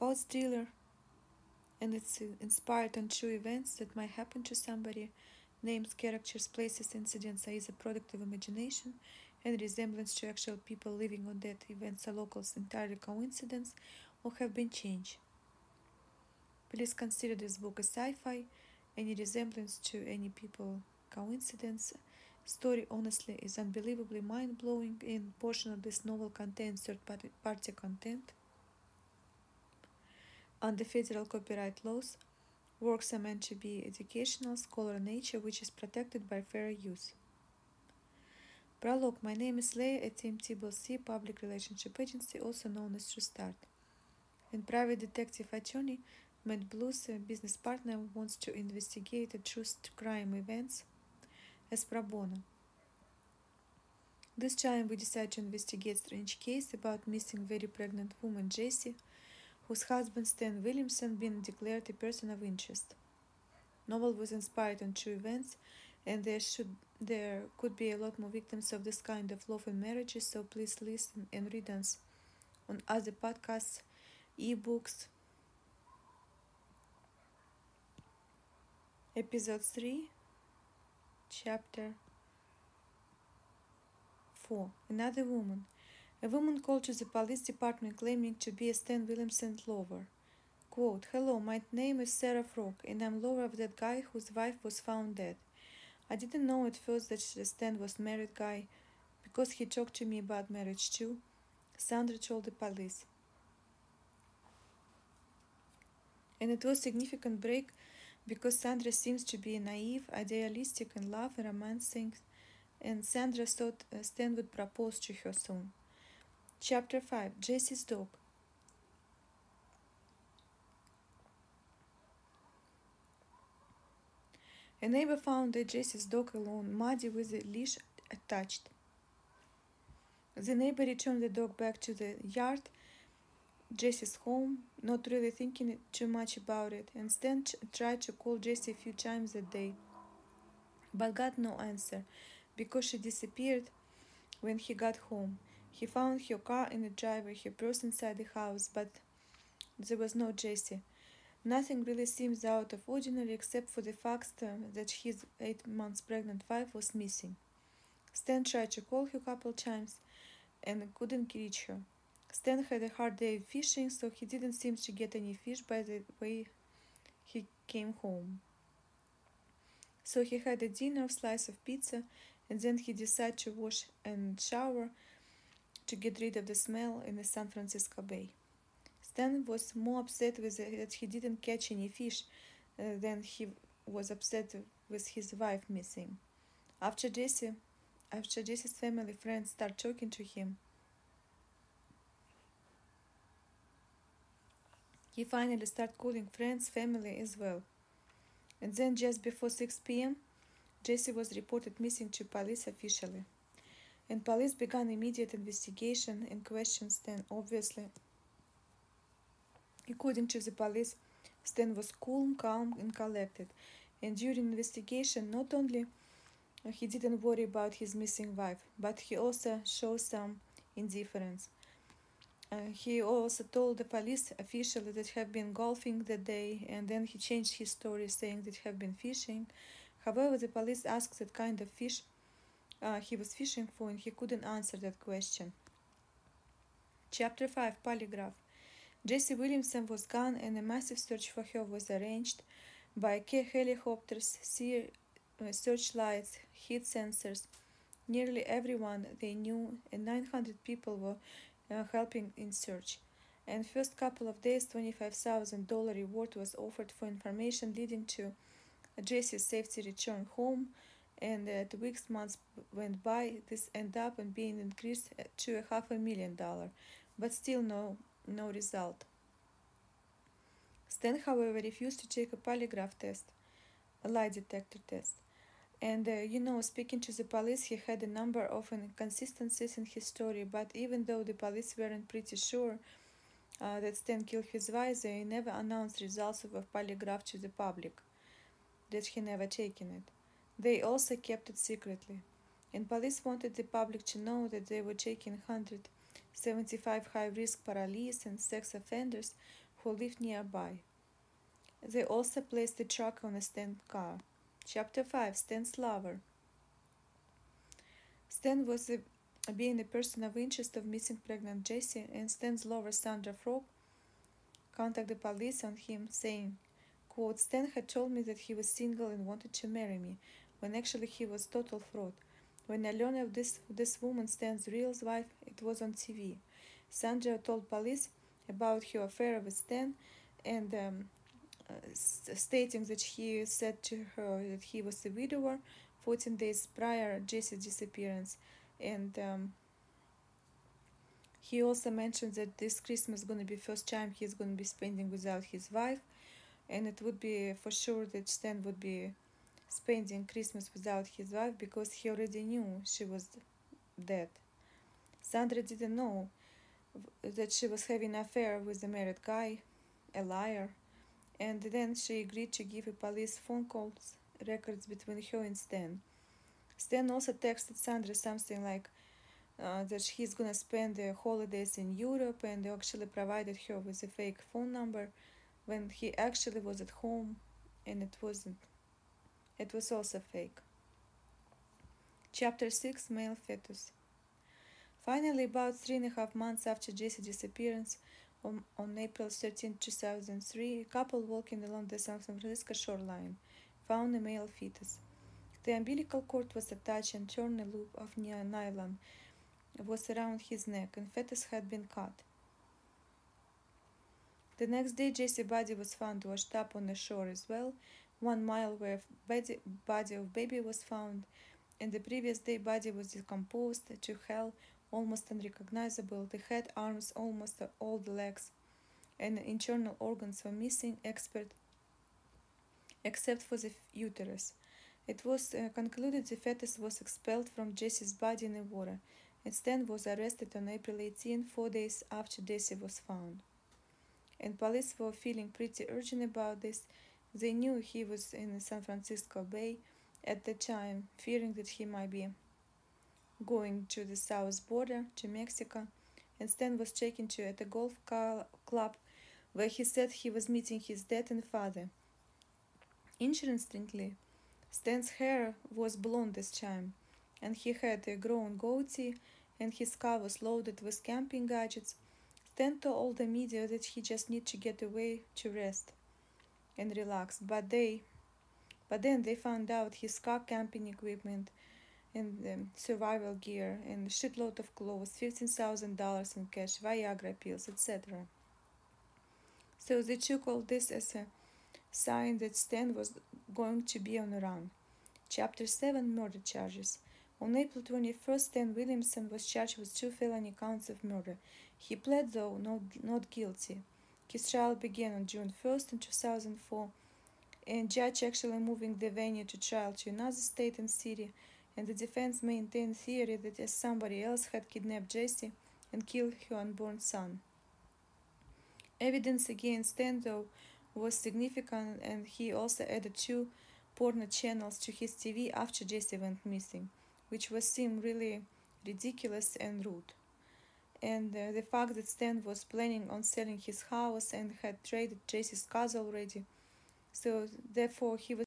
about thriller and it's inspired on true events that might happen to somebody. Names, characters, places, incidents are either product of imagination and resemblance to actual people living on that events are locals entirely coincidence or have been changed. Please consider this book a sci-fi. Any resemblance to any people coincidence. Story honestly is unbelievably mind-blowing and portion of this novel contains third-party content under federal copyright laws, works are meant to be educational, scholar nature, which is protected by fair use. Prologue My name is Leah at TMT Public Relationship Agency, also known as Restart. And private detective attorney Matt Blues, a business partner, wants to investigate a true crime events as pro bono. This time we decide to investigate strange case about missing very pregnant woman Jessie whose husband Stan Williamson been declared a person of interest. Novel was inspired on true events, and there should there could be a lot more victims of this kind of lawful marriages. So please listen and read us on other podcasts, ebooks. Episode three, chapter four. Another woman. A woman called to the police department claiming to be a Stan Williamson lover. Quote, Hello, my name is Sarah Frog, and I'm lover of that guy whose wife was found dead. I didn't know at first that Stan was married guy because he talked to me about marriage too. Sandra told the police. And it was significant break because Sandra seems to be naive, idealistic in love and romance and Sandra thought uh, Stan would propose to her soon. Chapter 5 Jessie's Dog A neighbor found that Jessie's dog alone, muddy with the leash attached. The neighbor returned the dog back to the yard, Jessie's home, not really thinking too much about it, and Stan tried to call Jessie a few times a day, but got no answer because she disappeared when he got home. He found her car in the driveway. He burst inside the house, but there was no Jessie. Nothing really seems out of ordinary except for the fact that his eight months pregnant wife was missing. Stan tried to call her a couple times and couldn't reach her. Stan had a hard day fishing, so he didn't seem to get any fish by the way he came home. So he had a dinner, of slice of pizza, and then he decided to wash and shower to get rid of the smell in the San Francisco Bay. Stan was more upset with it that he didn't catch any fish uh, than he was upset with his wife missing. After Jessie, after Jessie's family friends start talking to him, he finally start calling friends, family as well. And then just before 6 p.m., Jessie was reported missing to police officially and police began immediate investigation and questioned Stan. Obviously, according to the police, Stan was cool, calm, and collected. And during investigation, not only uh, he didn't worry about his missing wife, but he also showed some indifference. Uh, he also told the police official that have been golfing that day, and then he changed his story, saying that have been fishing. However, the police asked that kind of fish uh, he was fishing for and he couldn't answer that question. Chapter 5 Polygraph Jessie Williamson was gone and a massive search for her was arranged by K helicopters, sea uh, searchlights, heat sensors. Nearly everyone they knew and 900 people were uh, helping in search. And first couple of days, $25,000 reward was offered for information leading to Jessie's safety return home and uh, the weeks months went by this ended up and being increased to a half a million dollar but still no no result. Stan however refused to take a polygraph test a lie detector test. And uh, you know speaking to the police he had a number of inconsistencies in his story but even though the police weren't pretty sure uh, that stan killed his wife they never announced results of a polygraph to the public that he never taken it they also kept it secretly, and police wanted the public to know that they were taking 175 high risk parolees and sex offenders who lived nearby. They also placed the truck on a Stan's car. Chapter 5 Stan's Lover Stan was being a person of interest of missing pregnant Jessie, and Stan's lover Sandra Frog contacted the police on him, saying, quote, Stan had told me that he was single and wanted to marry me, when actually he was total fraud. When I learned of this this woman, Stan's real wife, it was on TV. Sandra told police about her affair with Stan and um, uh, stating that he said to her that he was a widower 14 days prior Jessie's disappearance. And um, he also mentioned that this Christmas is going to be first time he's going to be spending without his wife. And it would be for sure that Stan would be spending Christmas without his wife because he already knew she was dead. Sandra didn't know that she was having an affair with a married guy, a liar, and then she agreed to give a police phone calls records between her and Stan. Stan also texted Sandra something like uh, that he's gonna spend the holidays in Europe and actually provided her with a fake phone number when he actually was at home and it wasn't. It was also fake. Chapter 6 Male Fetus Finally, about three and a half months after Jessie's disappearance, on, on April 13, 2003, a couple walking along the San Francisco shoreline found a male fetus. The umbilical cord was attached and torn a loop of nylon was around his neck, and fetus had been cut. The next day, Jessie's body was found washed up on the shore as well, one mile where body, body of baby was found, and the previous day body was decomposed to hell, almost unrecognizable. The head, arms, almost all the legs, and internal organs were missing. Expert except for the uterus. It was uh, concluded the fetus was expelled from Jessie's body in the water, and Stan was arrested on April 18, four days after Jessie was found. And police were feeling pretty urgent about this. They knew he was in San Francisco Bay at the time, fearing that he might be going to the south border to Mexico, and Stan was taken to at a golf club where he said he was meeting his dad and father. Interestingly, Stan's hair was blonde this time, and he had a grown goatee, and his car was loaded with camping gadgets. Stan told the media that he just needed to get away to rest and relax, but they, but then they found out his car camping equipment and um, survival gear and shitload of clothes, fifteen thousand dollars in cash, Viagra pills, etc. So they took all this as a sign that Stan was going to be on the run. Chapter 7 Murder Charges. On April 21st, Stan Williamson was charged with two felony counts of murder. He pled, though, not, not guilty. His trial began on June 1st in 2004, and judge actually moving the venue to trial to another state and city, and the defense maintained theory that as somebody else had kidnapped Jessie and killed her unborn son. Evidence against though, was significant, and he also added two porno channels to his TV after Jessie went missing, which was seen really ridiculous and rude. And uh, the fact that Stan was planning on selling his house and had traded Jessie's cars already, so therefore he was